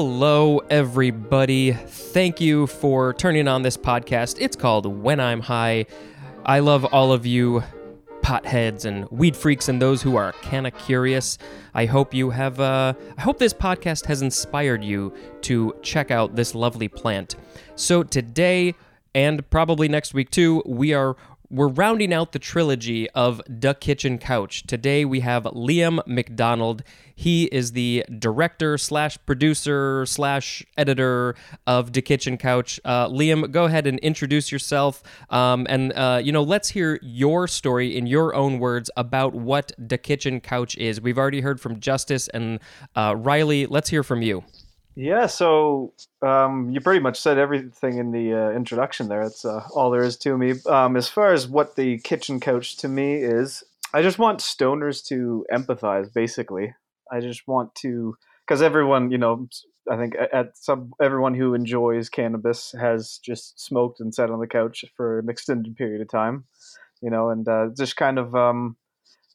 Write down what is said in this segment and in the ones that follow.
Hello, everybody. Thank you for turning on this podcast. It's called When I'm High. I love all of you potheads and weed freaks and those who are kinda curious. I hope you have, uh, I hope this podcast has inspired you to check out this lovely plant. So today, and probably next week too, we are we're rounding out the trilogy of The Kitchen Couch. Today we have Liam McDonald. He is the director slash producer slash editor of The Kitchen Couch. Uh, Liam, go ahead and introduce yourself, um, and uh, you know, let's hear your story in your own words about what The Kitchen Couch is. We've already heard from Justice and uh, Riley. Let's hear from you. Yeah, so um, you pretty much said everything in the uh, introduction there. That's uh, all there is to me. Um, as far as what the kitchen couch to me is, I just want stoners to empathize. Basically, I just want to because everyone, you know, I think at some everyone who enjoys cannabis has just smoked and sat on the couch for an extended period of time, you know, and uh, just kind of um,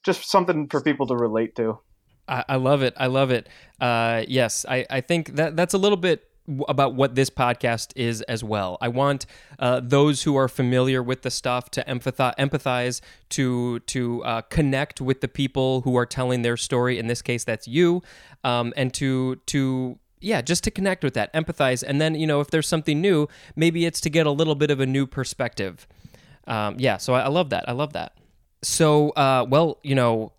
just something for people to relate to. I, I love it. I love it. Uh, yes, I, I think that that's a little bit about what this podcast is as well. I want uh, those who are familiar with the stuff to empathize, empathize to to uh, connect with the people who are telling their story. In this case, that's you, um, and to to yeah, just to connect with that, empathize, and then you know if there's something new, maybe it's to get a little bit of a new perspective. Um, yeah, so I, I love that. I love that. So, uh, well, you know,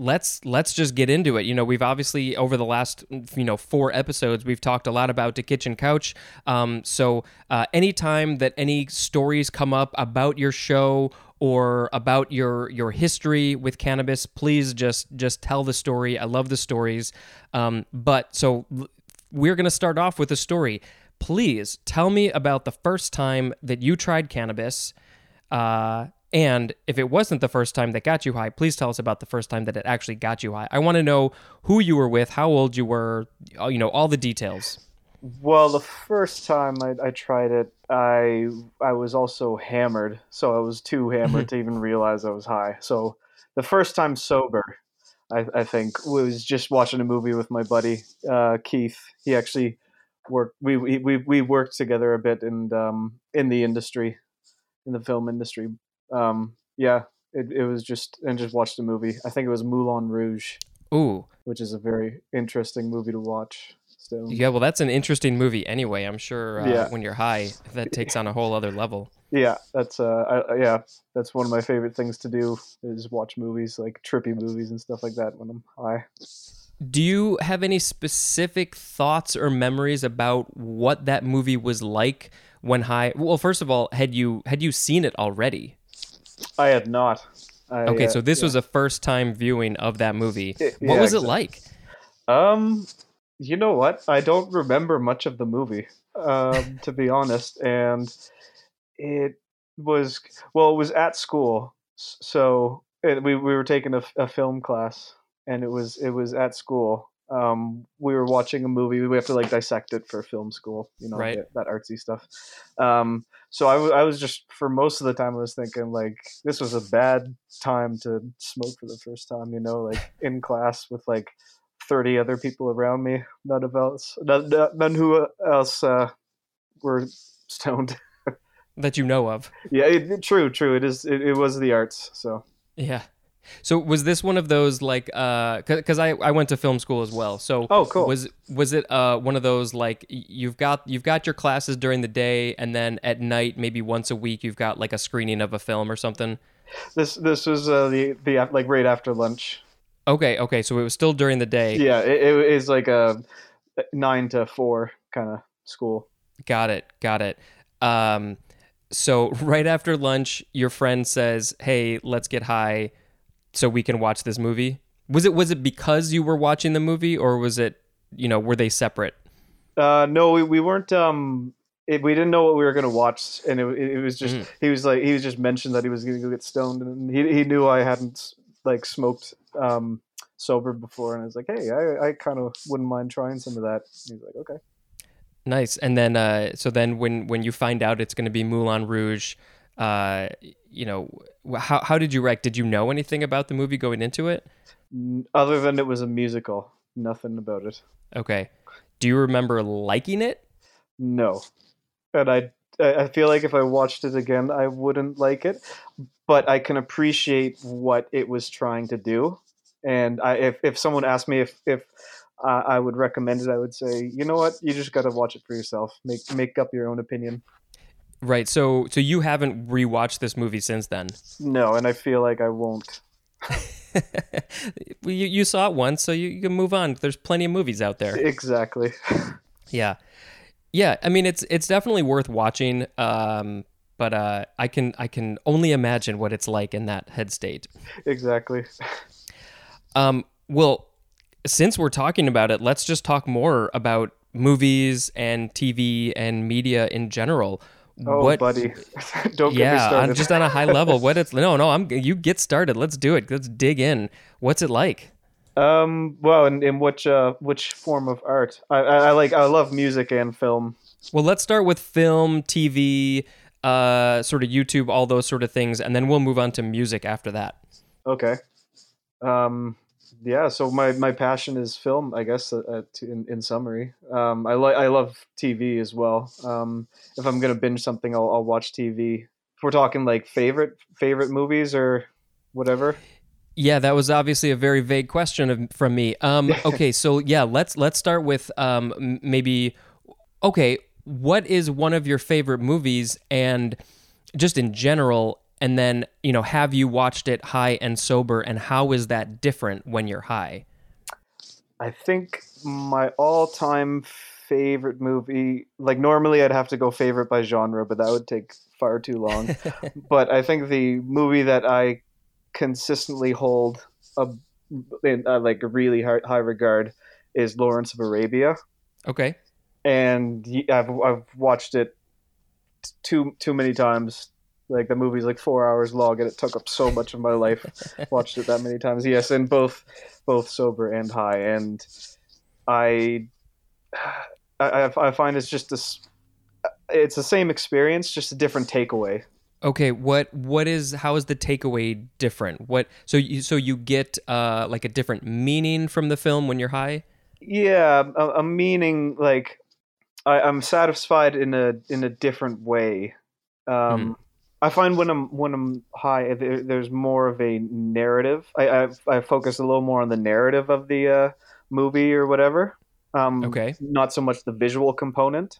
let's let's just get into it. You know, we've obviously over the last you know four episodes we've talked a lot about the kitchen couch. Um, so uh, anytime that any stories come up about your show or about your your history with cannabis, please just just tell the story. I love the stories. Um, but so we're gonna start off with a story. Please tell me about the first time that you tried cannabis. Uh, and if it wasn't the first time that got you high, please tell us about the first time that it actually got you high. I want to know who you were with, how old you were, uh, you know, all the details. Well, the first time I, I tried it, I I was also hammered, so I was too hammered to even realize I was high. So the first time sober, I, I think was just watching a movie with my buddy uh, Keith. He actually worked. We, we we worked together a bit in um, in the industry, in the film industry um, yeah, it, it was just and just watched the movie. I think it was Moulin Rouge. Ooh, which is a very interesting movie to watch. Still. Yeah, well, that's an interesting movie anyway. I'm sure uh, yeah. when you're high, that takes on a whole other level. Yeah, that's uh, I, yeah, that's one of my favorite things to do is watch movies like trippy movies and stuff like that when I'm high. Do you have any specific thoughts or memories about what that movie was like when high? Well, first of all, had you had you seen it already? I had not. I, okay, so this yeah. was a first time viewing of that movie. It, what yeah, was it like? Um, you know what? I don't remember much of the movie, um, to be honest. And it was well, it was at school, so it, we we were taking a, a film class, and it was it was at school, um, we were watching a movie. We have to like dissect it for film school, you know, right. that artsy stuff. Um, so I, w- I was just for most of the time I was thinking like this was a bad time to smoke for the first time, you know, like in class with like thirty other people around me, none of else, none, none who else uh, were stoned that you know of. Yeah, it, true, true. It is. It, it was the arts. So yeah. So was this one of those like uh cuz I I went to film school as well. So Oh, cool. Was was it uh one of those like you've got you've got your classes during the day and then at night maybe once a week you've got like a screening of a film or something? This this was uh, the the like right after lunch. Okay, okay. So it was still during the day. Yeah, it, it is like a 9 to 4 kind of school. Got it. Got it. Um so right after lunch your friend says, "Hey, let's get high." So we can watch this movie? Was it was it because you were watching the movie, or was it you know were they separate? Uh, no, we, we weren't. Um, it, we didn't know what we were going to watch, and it, it was just mm. he was like he was just mentioned that he was going to go get stoned, and he he knew I hadn't like smoked um, sober before, and I was like, hey, I I kind of wouldn't mind trying some of that. He's like, okay. Nice. And then, uh, so then when when you find out it's going to be Moulin Rouge, uh, you know, how how did you react? Did you know anything about the movie going into it? Other than it was a musical, nothing about it. Okay. Do you remember liking it? No, and I I feel like if I watched it again, I wouldn't like it. But I can appreciate what it was trying to do, and I if if someone asked me if if uh, I would recommend it, I would say, you know what, you just got to watch it for yourself. Make make up your own opinion. Right. So so you haven't rewatched this movie since then. No, and I feel like I won't. you, you saw it once, so you, you can move on. There's plenty of movies out there. Exactly. Yeah, yeah. I mean, it's it's definitely worth watching. Um, but uh, I can I can only imagine what it's like in that head state. exactly. Um, well, since we're talking about it, let's just talk more about movies and TV and media in general. Oh, what, buddy, don't get me yeah, started. on, just on a high level. What it's no, no. I'm you get started. Let's do it. Let's dig in. What's it like? Um, well, in, in which uh, which form of art? I, I, I like I love music and film. Well, let's start with film, TV, uh, sort of YouTube, all those sort of things, and then we'll move on to music after that. Okay. Um, yeah. So my, my passion is film. I guess uh, uh, to, in in summary, um, I like I love TV as well. Um, if I'm gonna binge something, I'll, I'll watch TV. If we're talking like favorite favorite movies or whatever. Yeah, that was obviously a very vague question of, from me. Um, okay, so yeah, let's let's start with um, maybe. Okay, what is one of your favorite movies, and just in general, and then you know, have you watched it high and sober, and how is that different when you're high? I think my all-time favorite movie, like normally I'd have to go favorite by genre, but that would take far too long. but I think the movie that I consistently hold a, in uh, like a really high, high regard is Lawrence of Arabia, Okay, and I've I've watched it too too many times. Like the movie's like four hours long, and it took up so much of my life. watched it that many times. Yes, and both both sober and high, and I I, I find it's just this. It's the same experience, just a different takeaway. okay. What what is how is the takeaway different? What so you so you get uh like a different meaning from the film when you're high? Yeah, a, a meaning like I, I'm satisfied in a in a different way. Um, I find when I'm when I'm high, there, there's more of a narrative. I, I I focus a little more on the narrative of the uh, movie or whatever. Um, Okay. Not so much the visual component.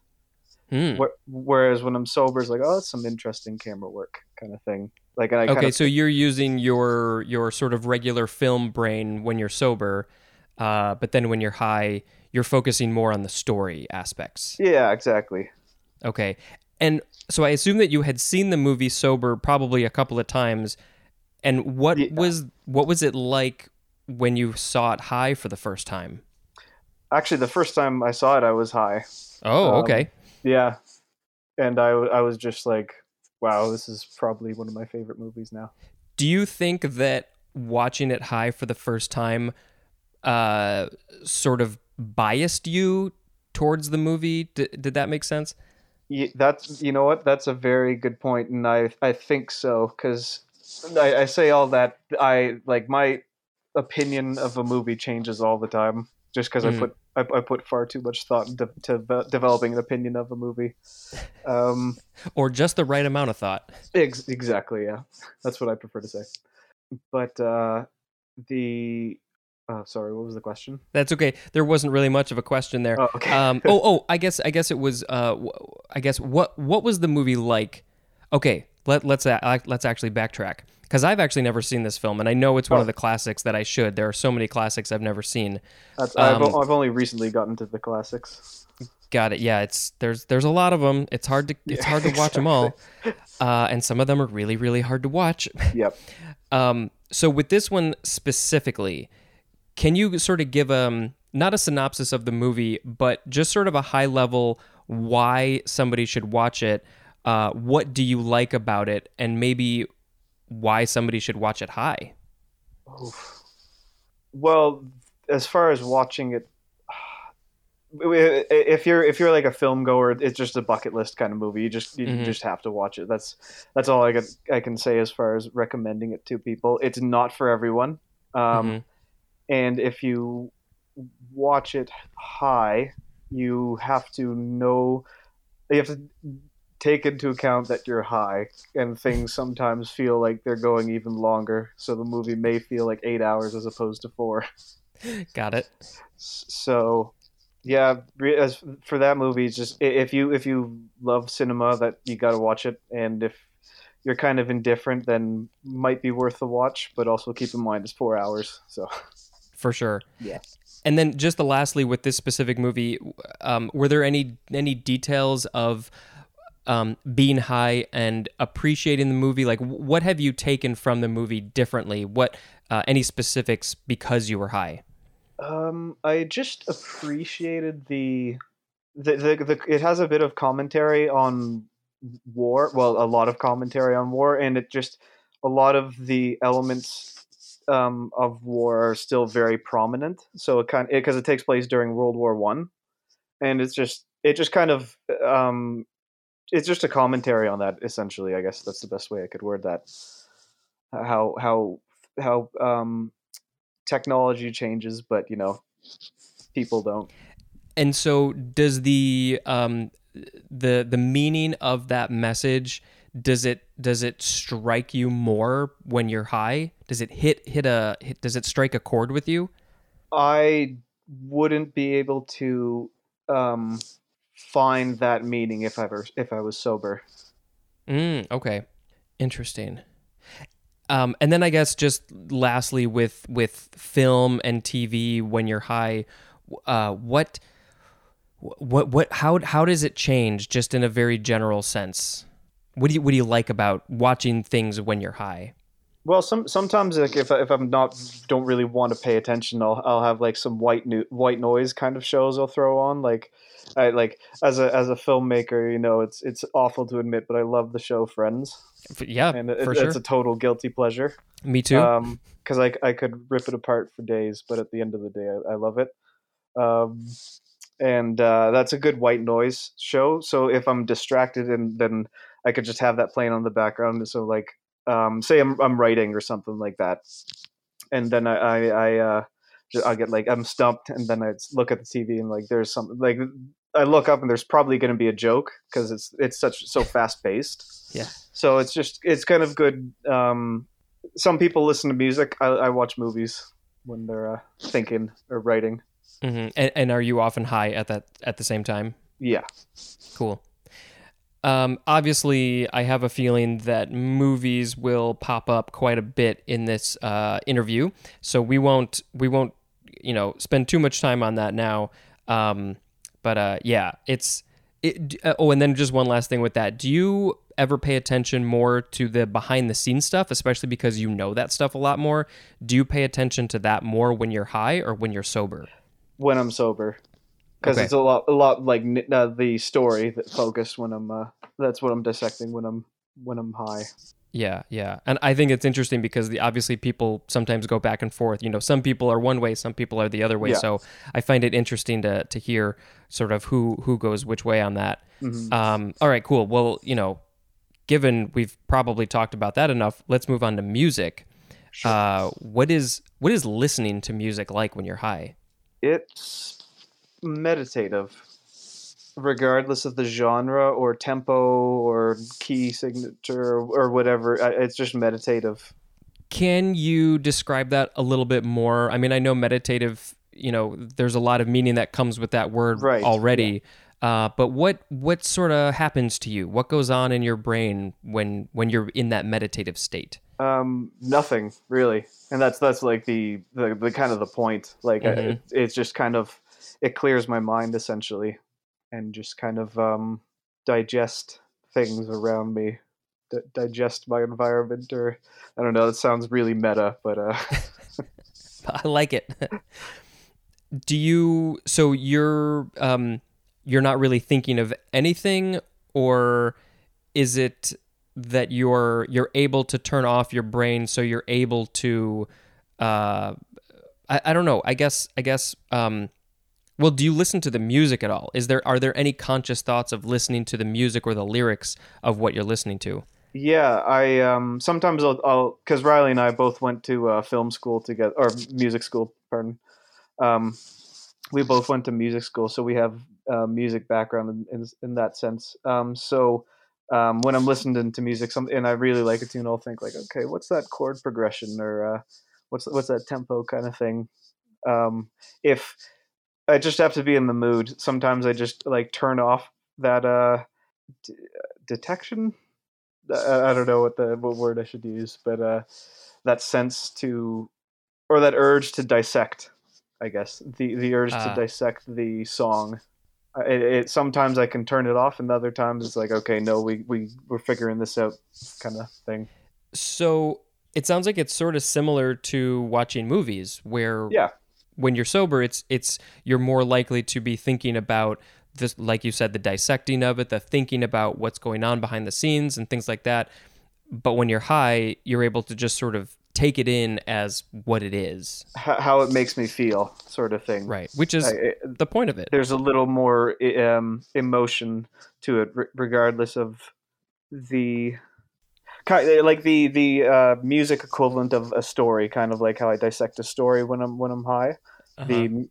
Hmm. Where, whereas when I'm sober, it's like, oh, that's some interesting camera work kind of thing. Like, and I Okay, kind of, so you're using your your sort of regular film brain when you're sober, uh, but then when you're high, you're focusing more on the story aspects. yeah, exactly. Okay, and so I assume that you had seen the movie sober probably a couple of times, and what Yeah. was what was it like when you saw it high for the first time? Actually, the first time I saw it, I was high. Oh, Um, okay. Yeah, and I I was just like, wow, this is probably one of my favorite movies now. Do you think that watching it high for the first time uh, sort of biased you towards the movie? D- did that make sense? That's you know what? That's a very good point, and I I think so because I, I say all that I like my opinion of a movie changes all the time just because Mm. I put I, I put far too much thought into to ve- developing an opinion of a movie. Um, Or just the right amount of thought? ex- exactly, yeah, that's what I prefer to say. But uh, the oh, sorry, what was the question? That's okay. There wasn't really much of a question there. Oh, okay. Um, oh, oh, I guess I guess it was. Uh, I guess what what was the movie like? Okay, let let's a- let's actually backtrack because I've actually never seen this film, and I know it's one Oh. of the classics that I should. There are so many classics I've never seen. That's, I've, um, I've only recently gotten to the classics. Got it. Yeah, it's there's there's a lot of them. It's hard to it's hard to watch them all, uh, and some of them are really really hard to watch. Yep. Um, so with this one specifically, can you sort of give um not a synopsis of the movie, but just sort of a high level why somebody should watch it? Uh, what do you like about it, and maybe why somebody should watch it high? Oof. Well, as far as watching it, if you're if you're like a film goer, it's just a bucket list kind of movie. You just you Mhm. just have to watch it. That's that's all I can I can say as far as recommending it to people. It's not for everyone, um, Mhm. And if you watch it high, you have to know you have to take into account that you're high and things sometimes feel like they're going even longer. So the movie may feel like eight hours as opposed to four. Got it. So yeah as for that movie just if you if you love cinema that you got to watch it. And if you're kind of indifferent then might be worth the watch but also keep in mind it's four hours so for sure yeah and then just the lastly with this specific movie um, were there any any details of um, being high and appreciating the movie? Like, what have you taken from the movie differently? What uh, any specifics because you were high? Um, I just appreciated the the, the the it has a bit of commentary on war. Well, a lot of commentary on war, and it just a lot of the elements um, of war are still very prominent. So it kind because it, it, takes place during World War One, and it's just it just kind of um, it's just a commentary on that essentially i guess that's the best way i could word that. How how how um technology changes but you know people don't. And so does the um the the meaning of that message does it does it strike you more when you're high does it hit hit a hit, does it strike a chord with you i wouldn't be able to um find that meaning if I were if I was sober. Mm, okay, interesting. Um, and then I guess just lastly with with film and TV when you're high, uh, what what what how how does it change just in a very general sense? What do you what do you like about watching things when you're high? Well, some sometimes like if if I'm not don't really want to pay attention, I'll I'll have like some white new white noise kind of shows I'll throw on. Like I like as a as a filmmaker, you know, it's it's awful to admit, but I love the show Friends. Yeah, and it, for it's a total guilty pleasure. Me too. Um, because I I could rip it apart for days, but at the end of the day, I, I love it. Um, and uh, that's a good white noise show. So if I'm distracted, and then I could just have that playing on the background. So like um, say I'm I'm writing or something like that, and then I I, I uh, I'll get like I'm stumped, and then I look at the TV and like there's something like I look up and there's probably going to be a joke because it's it's such so fast paced. Yeah. So it's just it's kind of good. Um, some people listen to music. I, I watch movies when they're uh, thinking or writing. Mm-hmm. And, and are you often high at that at the same time? Yeah. Cool. Um, obviously, I have a feeling that movies will pop up quite a bit in this uh, interview, so we won't we won't you know spend too much time on that now. Um, but uh, yeah, it's it. Uh, oh, and then just one last thing with that: Do you ever pay attention more to the behind the scenes stuff, especially because you know that stuff a lot more? Do you pay attention to that more when you're high or when you're sober? When I'm sober because okay. it's a lot, a lot like uh, the story that focus when I'm. Uh, that's what I'm dissecting when I'm when I'm high. Yeah, yeah, and I think it's interesting because the obviously people sometimes go back and forth. You know, some people are one way, some people are the other way. Yeah. So I find it interesting to to hear sort of who who goes which way on that. Mm-hmm. Um, all right, cool. Well, you know, given we've probably talked about that enough, let's move on to music. Sure. Uh, what is what is listening to music like when you're high? It's meditative, regardless of the genre or tempo or key signature or whatever. It's just meditative. Can you describe that a little bit more? I mean, I know meditative. You know, there's a lot of meaning that comes with that word right. already. Yeah. Uh, but what what sort of happens to you? What goes on in your brain when when you're in that meditative state? Um, nothing really, and that's that's like the the, the kind of the point. Like mm-hmm. it, it's just kind of it clears my mind essentially, and just kind of um, digest things around me, D- digest my environment, or I don't know. It sounds really meta, but uh... I like it. Do you? So you're um, you're not really thinking of anything, or is it that you're you're able to turn off your brain so you're able to uh I, I don't know i guess i guess um well, do you listen to the music at all? Is there are there any conscious thoughts of listening to the music or the lyrics of what you're listening to? Yeah, I um, sometimes I'll because Riley and I both went to uh, film school together or music school. Pardon. Um, we both went to music school, so we have uh, music background in, in, in that sense. Um, so um, when I'm listening to music, some, and I really like a tune, I'll think like, okay, what's that chord progression or uh, what's what's that tempo kind of thing. Um, if I just have to be in the mood, sometimes I just like turn off that uh, d- detection. I, I don't know what the what word I should use, but uh, that sense to or that urge to dissect. I guess the the urge Ah. to dissect the song. Uh, It, it sometimes I can turn it off, and other times it's like, okay, no, we we we're figuring this out, kind of thing. So it sounds like it's sort of similar to watching movies, where Yeah. When you're sober, it's it's you're more likely to be thinking about this, like you said, the dissecting of it, the thinking about what's going on behind the scenes and things like that. But when you're high, you're able to just sort of take it in as what it is, how it makes me feel, sort of thing. right? Which is I- the point of it. there's a little more um, emotion to it, regardless of the like the the uh, music equivalent of a story, kind of like how I dissect a story when I'm when I'm high. Uh-huh. The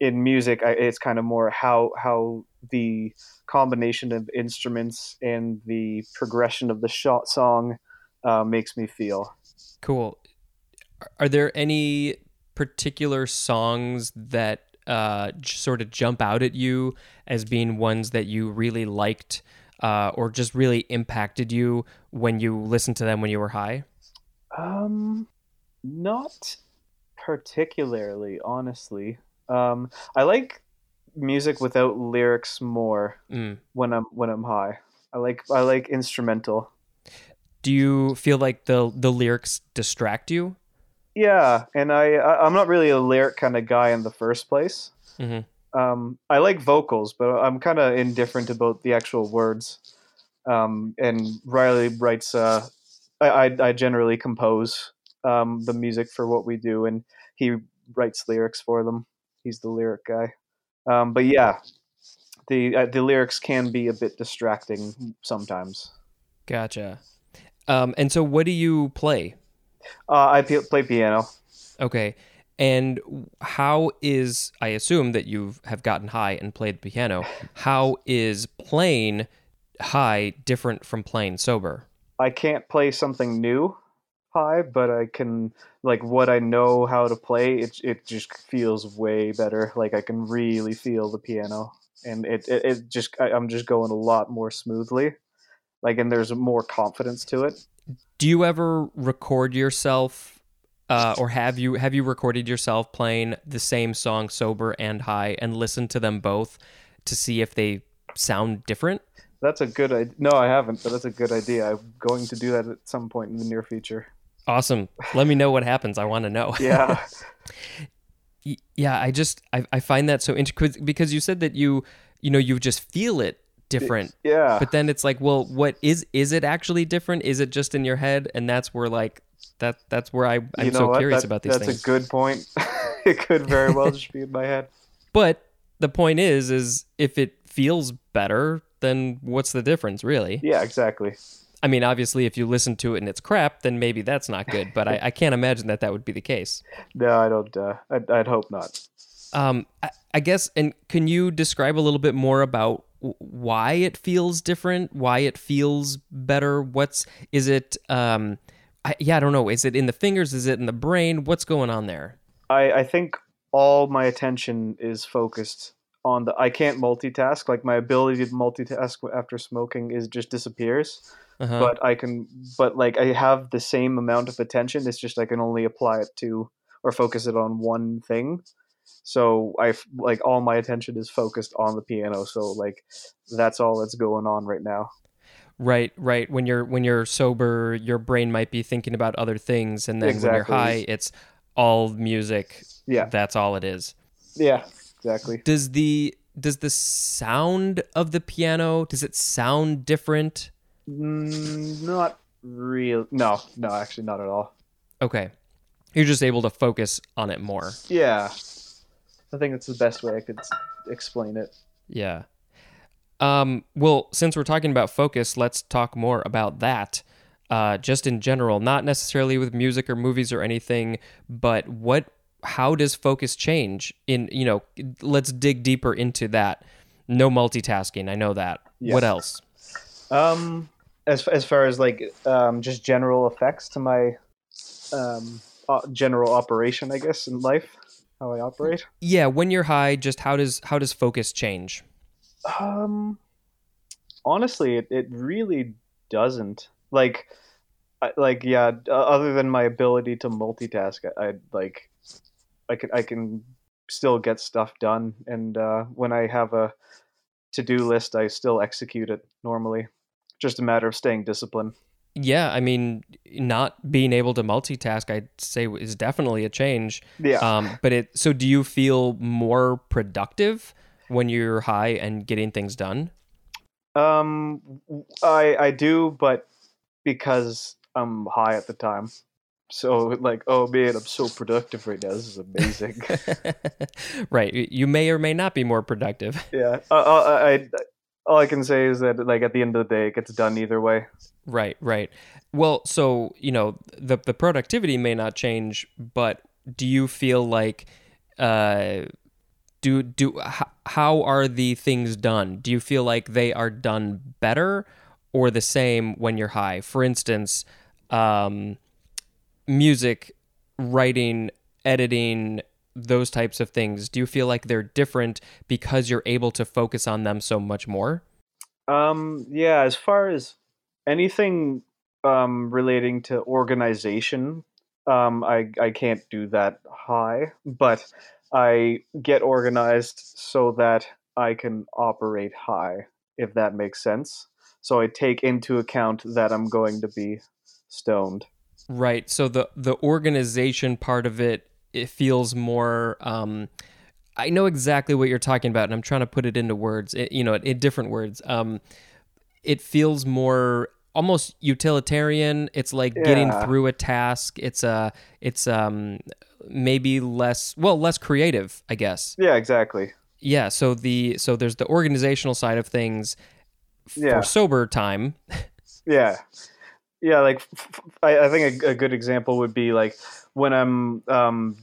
in music, I, it's kind of more how how the combination of instruments and the progression of the shot song uh, makes me feel. Cool. Are there any particular songs that uh, sort of jump out at you as being ones that you really liked uh, or just really impacted you when you listened to them when you were high? Um, not particularly, honestly. Um, I like music without lyrics more Mm. when I'm when I'm high. I like I like instrumental. Do you feel like the the lyrics distract you? Yeah, and I, I I'm not really a lyric kind of guy in the first place. Mhm. Um, I like vocals, but I'm kind of indifferent about the actual words. Um, and Riley writes. Uh, I, I I generally compose um, the music for what we do, and he writes lyrics for them. He's the lyric guy. Um, but yeah, the uh, the lyrics can be a bit distracting sometimes. Gotcha. Um, and so, what do you play? Uh, I p- play piano. Okay. And how is I assume that you have gotten high and played the piano? How is playing high different from playing sober? I can't play something new high, but I can like what I know how to play. It it just feels way better. Like I can really feel the piano, and it it, it just I, I'm just going a lot more smoothly. Like and there's more confidence to it. Do you ever record yourself uh, or have you have you recorded yourself playing the same song sober and high and listened to them both to see if they sound different? That's a good idea. No, I haven't, but that's a good idea. I'm going to do that at some point in the near future. Awesome. Let me know what happens. I want to know. Yeah. Yeah i just i, I find that so interesting because you said that you you know you just feel it different yeah. but then it's like well what is is it actually different is it just in your head and that's where like that that's where i i'm you know so what? curious That- about these that's things That's a good point. it could very well just be in my head. but the point is is if it feels better then what's the difference really Yeah, exactly. i mean obviously if you listen to it and it's crap then maybe that's not good but i, I can't imagine that that would be the case No, I don't. Uh, I'd, I'd hope not. Um, I, I guess, and can you describe a little bit more about why it feels different? Why it feels better? What's is it? Um, I, yeah, I don't know. Is it in the fingers? Is it in the brain? What's going on there? I, I think all my attention is focused on the. I can't multitask. Like my ability to multitask after smoking is just disappears. Uh-huh. But I can. But like I have the same amount of attention. It's just I can only apply it to or focus it on one thing. So I like all my attention is focused on the piano. So like that's all that's going on right now. Right, right. When you're when you're sober, your brain might be thinking about other things, and then when you're high, it's all music. Yeah. that's all it is. Yeah. Exactly. Does the does the sound of the piano does it sound different? Mm, not real. No. No. Actually, not at all. Okay. You're just able to focus on it more. Yeah. I think that's the best way I could explain it. Yeah. Um, well, since we're talking about focus, let's talk more about that. Uh, just in general, not necessarily with music or movies or anything, but what how does focus change in, you know, let's dig deeper into that. No multitasking. I know that. Yes. What else? Um, as as far as like um, just general effects to my um general operation, I guess in life, how I operate. Yeah, when you're high, just how does how does focus change? Um, honestly, it, it really doesn't. Like, I, like yeah. uh, Other than my ability to multitask, I, I like, I can I can still get stuff done, and uh, when I have a to do list, I still execute it normally. Just a matter of staying disciplined. Yeah, I mean, not being able to multitask, I'd say is definitely a change. Yeah. Um, but it. So, do you feel more productive when you're high and getting things done? Um, I I do, but because I'm high at the time, so like, oh man, I'm so productive right now. This is amazing. right. You may or may not be more productive. yeah. Uh, uh, I, I all I can say is that like at the end of the day, it gets done either way. Right, right. Well, so, you know, the the productivity may not change, but do you feel like uh do do how are the things done? Do you feel like they are done better or the same when you're high? For instance, um music, writing, editing, those types of things. Do you feel like they're different because you're able to focus on them so much more? Um, yeah. As far as anything um relating to organization, um, I I can't do that high, but I get organized so that I can operate high, if that makes sense. So I take into account that I'm going to be stoned. Right. So the the organization part of it it feels more um I know exactly what you're talking about and I'm trying to put it into words, it, you know, in different words. Um it feels more almost utilitarian. It's like getting through a task. It's a it's um maybe less well, less creative, I guess. Yeah, exactly. Yeah, so the so there's the organizational side of things Yeah. for sober time. Yeah, yeah. Like I, I think a, a good example would be like when I'm um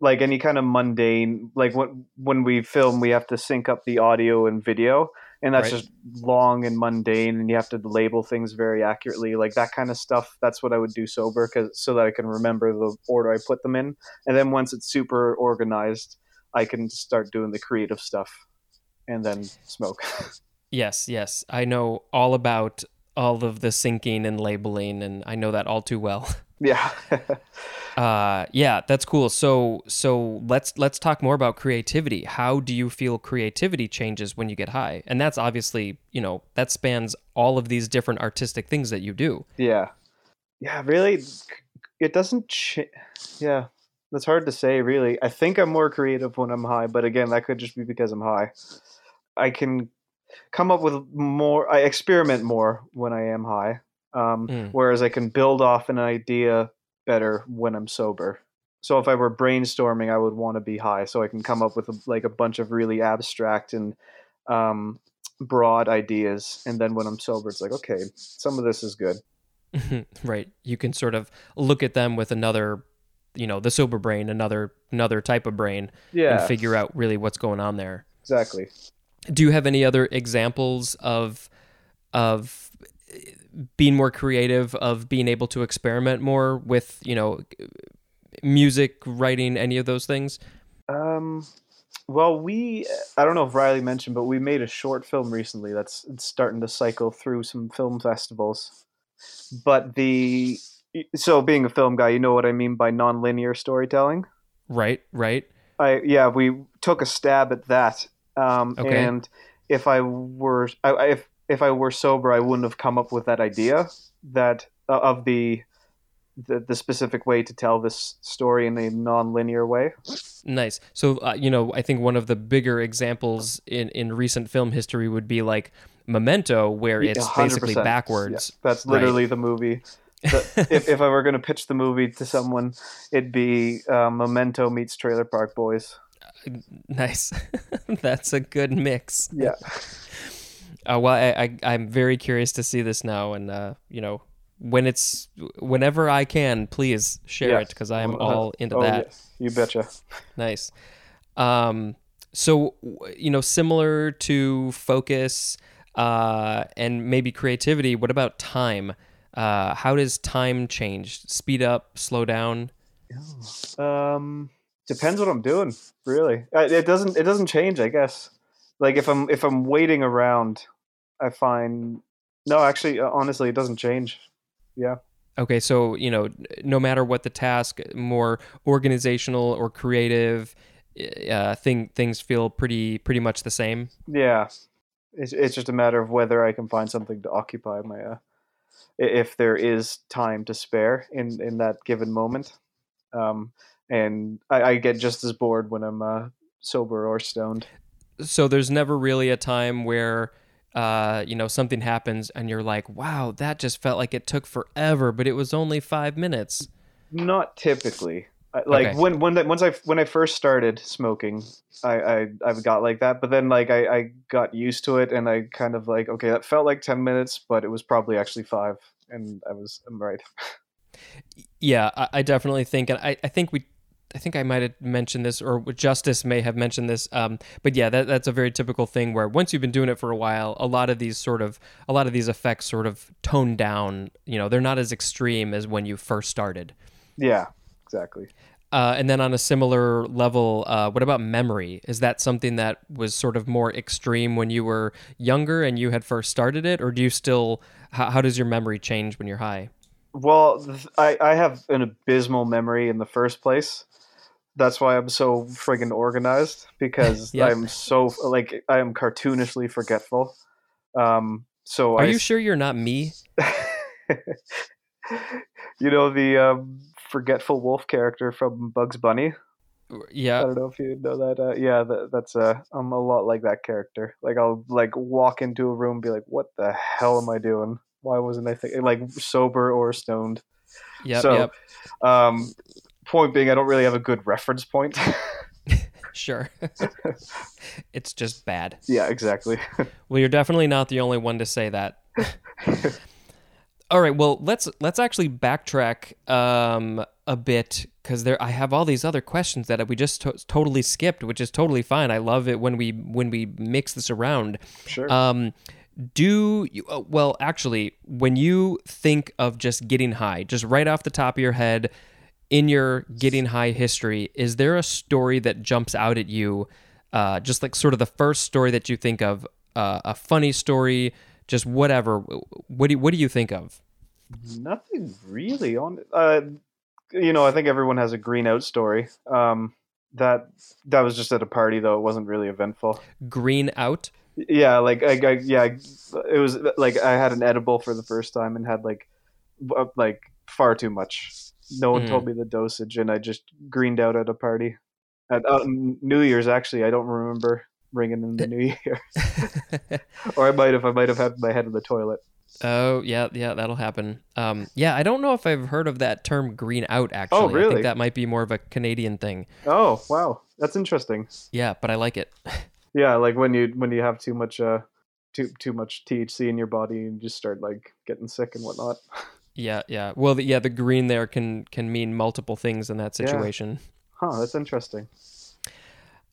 like any kind of mundane like when when we film we have to sync up the audio and video and that's Right. just long and mundane and you have to label things very accurately like that kind of stuff that's what i would do sober cause, so that i can remember the order i put them in and then once it's super organized i can start doing the creative stuff and then smoke Yes, yes. I know all about all of the syncing and labeling and I know that all too well. yeah Uh yeah, that's cool. So so let's let's talk more about creativity. How do you feel creativity changes when you get high? And that's obviously, you know, that spans all of these different artistic things that you do. Yeah. Yeah, really it doesn't ch- yeah. That's hard to say really. I think I'm more creative when I'm high, but again, that could just be because I'm high. I can come up with more I experiment more when I am high. Um, Mm. whereas I can build off an idea better when I'm sober. So if I were brainstorming, I would want to be high so I can come up with a, like a bunch of really abstract and um, broad ideas and then when I'm sober it's like okay, some of this is good. right. You can sort of look at them with another, you know, the sober brain, another another type of brain Yeah. and figure out really what's going on there. Exactly. do you have any other examples of of being more creative of being able to experiment more with you know music writing any of those things Um, well, we I don't know if Riley mentioned, but we made a short film recently that's starting to cycle through some film festivals. But the so being a film guy, you know what I mean by nonlinear storytelling. right right I yeah, we took a stab at that. Um, Okay. And if I were I, I- if if I were sober, I wouldn't have come up with that idea that uh, of the, the the specific way to tell this story in a non-linear way. nice so uh, you know i think one of the bigger examples in in recent film history would be like memento where it's 100%. basically backwards Yeah, that's Right. literally the movie. The- if, if I were going to pitch the movie to someone, it'd be uh, Memento meets Trailer Park Boys. nice that's a good mix Yeah. Uh, well, I, I I'm very curious to see this now, and uh, you know, when it's whenever I can, please share Yeah. it because I am Uh, all into oh, that. yeah, you betcha. Nice. Um, So, you know, similar to focus uh, and maybe creativity, what about time? Uh, how does time change? Speed up, slow down? Um, depends what I'm doing. Really, it doesn't. It doesn't change. I guess. Like if I'm if I'm waiting around, I find no. Actually, uh, honestly, it doesn't change. Yeah. Okay, so, you know, no matter what the task, more organizational or creative, uh, thing things feel pretty pretty much the same. Yeah. It's it's just a matter of whether I can find something to occupy my. Uh, if there is time to spare in in that given moment, um, and I, I get just as bored when I'm uh, sober or stoned. so there's never really a time where uh, you know something happens and you're like wow that just felt like it took forever but it was only five minutes Not typically. Like Okay. when when that once I when I first started smoking, I I I've got like that, but then like I I got used to it, and I kind of like okay, that felt like ten minutes, but it was probably actually five, and I was I'm right. yeah i, I definitely think and I, I think we I think I might have mentioned this, or Justice may have mentioned this. Um, but yeah, that, that's a very typical thing where once you've been doing it for a while, a lot of these sort of a lot of these effects sort of tone down. You know, they're not as extreme as when you first started. Yeah, exactly. Uh, and then on a similar level, uh, what about memory? Is that something that was sort of more extreme when you were younger and you had first started it, or do you still? How, how does your memory change when you're high? Well, I I have an abysmal memory in the first place. That's why I'm so friggin' organized because Yeah. I'm so like I am cartoonishly forgetful. Um, so Are I you sure you're not me? you know the um, forgetful wolf character from Bugs Bunny. Yeah, I don't know if you know that. Uh, yeah, that, that's uh, I'm a lot like that character. Like I'll like walk into a room, and be like, "What the hell am I doing? Why wasn't I thinking like sober or stoned?" Yeah. so, yep. Um, point being, I don't really have a good reference point. Sure. it's just bad. yeah, exactly. Well, you're definitely not the only one to say that. all right. Well, let's let's actually backtrack um, a bit because there I have all these other questions that we just to- totally skipped, which is totally fine. I love it when we when we mix this around. sure. Um, do you, uh, well actually when you think of just getting high, just right off the top of your head, in your getting high history, is there a story that jumps out at you? Uh, just like sort of the first story that you think of, uh, a funny story, just whatever. What do you, what do you think of? Nothing really on. Uh, you know, I think everyone has a green out story. Um, that that was just at a party though. It wasn't really eventful. Green out. Yeah, like I, I yeah, it was like I had an edible for the first time and had like like far too much. No one Mhm. told me the dosage, and I just greened out at a party. At uh, New Year's, actually, I don't remember ringing in the New Year, or I might have. I might have had my head in the toilet. oh yeah, yeah, that'll happen. Um, yeah, I don't know if I've heard of that term "green out." Actually, I Oh, really? think that might be more of a Canadian thing. Oh wow, that's interesting. Yeah, but I like it. Yeah, like when you when you have too much uh too too much THC in your body and you just start like getting sick and whatnot. Yeah, yeah. Well, the, yeah, the green there can can mean multiple things in that Yeah. situation. Huh, that's interesting.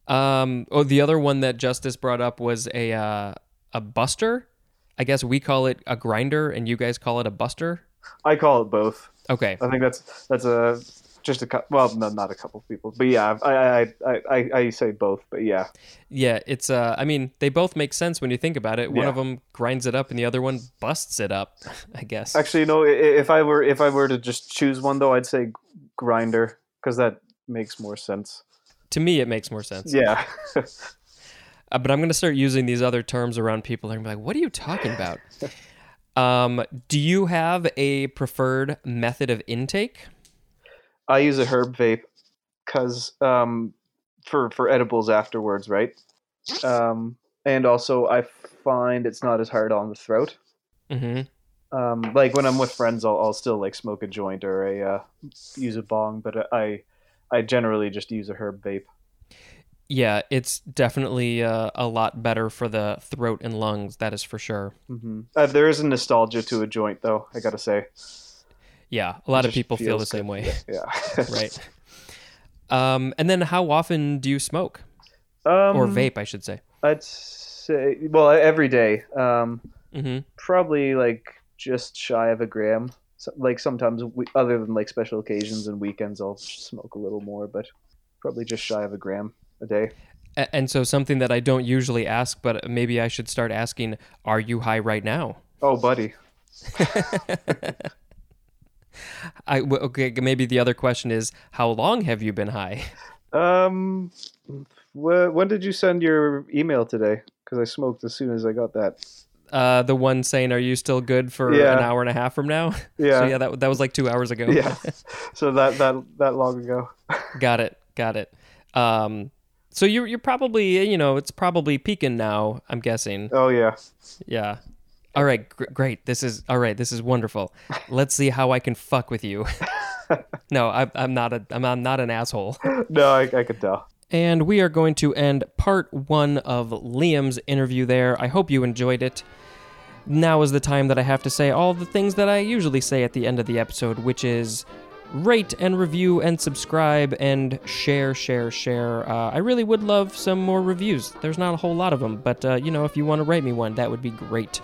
Um, oh, the other one that Justice brought up was a uh, a buster. I guess we call it a grinder, and you guys call it a buster. I call it both. Okay, I think that's that's a just a couple. well, no, not a couple of people, but yeah, I I, I, I, say both, but yeah, yeah. It's uh, I mean, they both make sense when you think about it. One Yeah. of them grinds it up, and the other one busts it up. I guess. actually, you know, if I were if I were to just choose one though, I'd say grinder because that makes more sense. to me, it makes more sense. Yeah, Uh, but I'm going to start using these other terms around people. They're going to be like, what are you talking about? um, do you have a preferred method of intake? I use a herb vape because um for for edibles afterwards, right? Um, and also I find it's not as hard on the throat. hmm um, like when I'm with friends, I'll, I'll still like smoke a joint or a uh, use a bong, but I I generally just use a herb vape. Yeah, it's definitely uh, a lot better for the throat and lungs. That is for sure. hmm Uh, there is a nostalgia to a joint, though. I gotta say, Yeah, a lot of people feel the same good. way. yeah. right. Um, and then, how often do you smoke? Um, or vape, I should say. I'd say, well, every day. Um, hmm probably like just shy of a gram. So, like sometimes, we, other than like special occasions and weekends, I'll smoke a little more, but probably just shy of a gram a day. And so something that I don't usually ask, but maybe I should start asking: Are you high right now? Oh, buddy. I okay. Maybe the other question is: How long have you been high? Um, wh- when did you send your email today? Because I smoked as soon as I got that. Uh, the one saying, "Are you still good for Yeah. an hour and a half from now?" Yeah. so yeah, that that was like two hours ago. yeah. So that that that long ago. got it. Got it. Um, so you're you're probably you know it's probably peaking now. I'm guessing. Oh yeah. Yeah. All right. Gr- great. This is all right. This is wonderful. Let's see how I can fuck with you. no, I, I'm not a I'm, I'm not an asshole. No, I, I could tell. And we are going to end part one of Liam's interview there. I hope you enjoyed it. Now is the time that I have to say all the things that I usually say at the end of the episode, which is rate and review and subscribe and share, share, share. Uh, I really would love some more reviews. There's not a whole lot of them, but uh, you know, if you want to write me one, that would be great.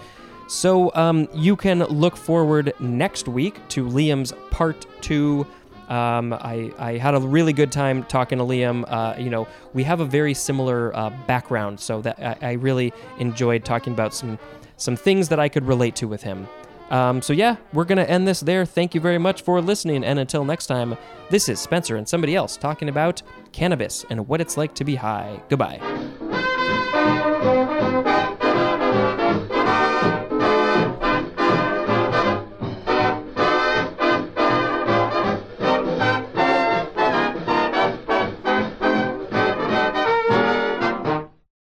So um, you can look forward next week to Liam's part two. Um, I, I had a really good time talking to Liam. Uh, you know, we have a very similar uh, background, so that I, I really enjoyed talking about some some things that I could relate to with him. Um, so yeah, we're gonna end this there. Thank you very much for listening, and until next time, this is Spencer and somebody else talking about cannabis and what it's like to be high. Goodbye.